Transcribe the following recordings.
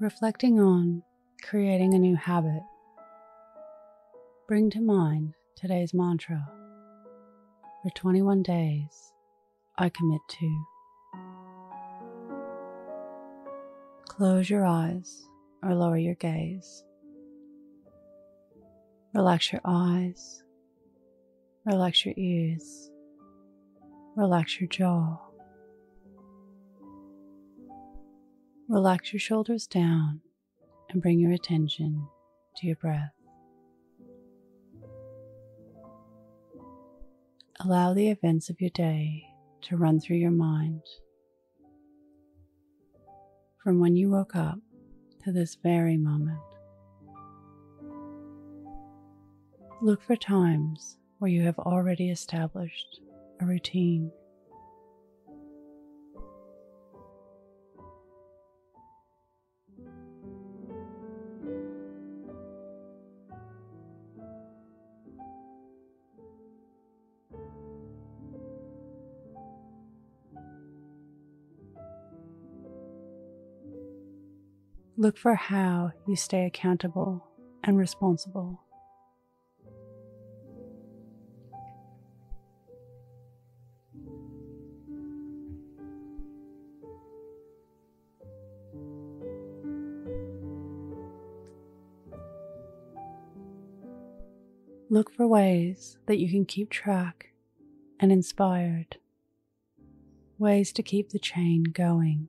Reflecting on creating a new habit, bring to mind today's mantra. For 21 days, I commit to. Close your eyes or lower your gaze. Relax your eyes, relax your ears, relax your jaw. Relax your shoulders down and bring your attention to your breath. Allow the events of your day to run through your mind. From when you woke up to this very moment. Look for times where you have already established a routine Look for how you stay accountable and responsible. Look for ways that you can keep track and inspired, ways to keep the chain going.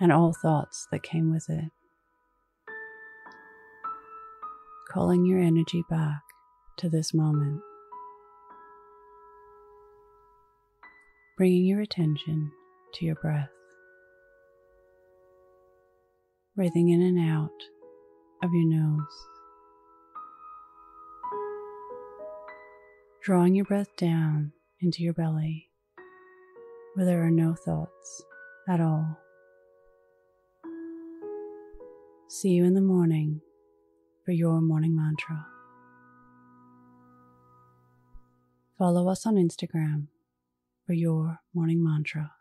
and all thoughts that came with it. Calling your energy back to this moment. Bringing your attention to your breath. Breathing in and out of your nose. Drawing your breath down into your belly where there are no thoughts at all. See you in the morning for your morning mantra. Follow us on Instagram for your morning mantra.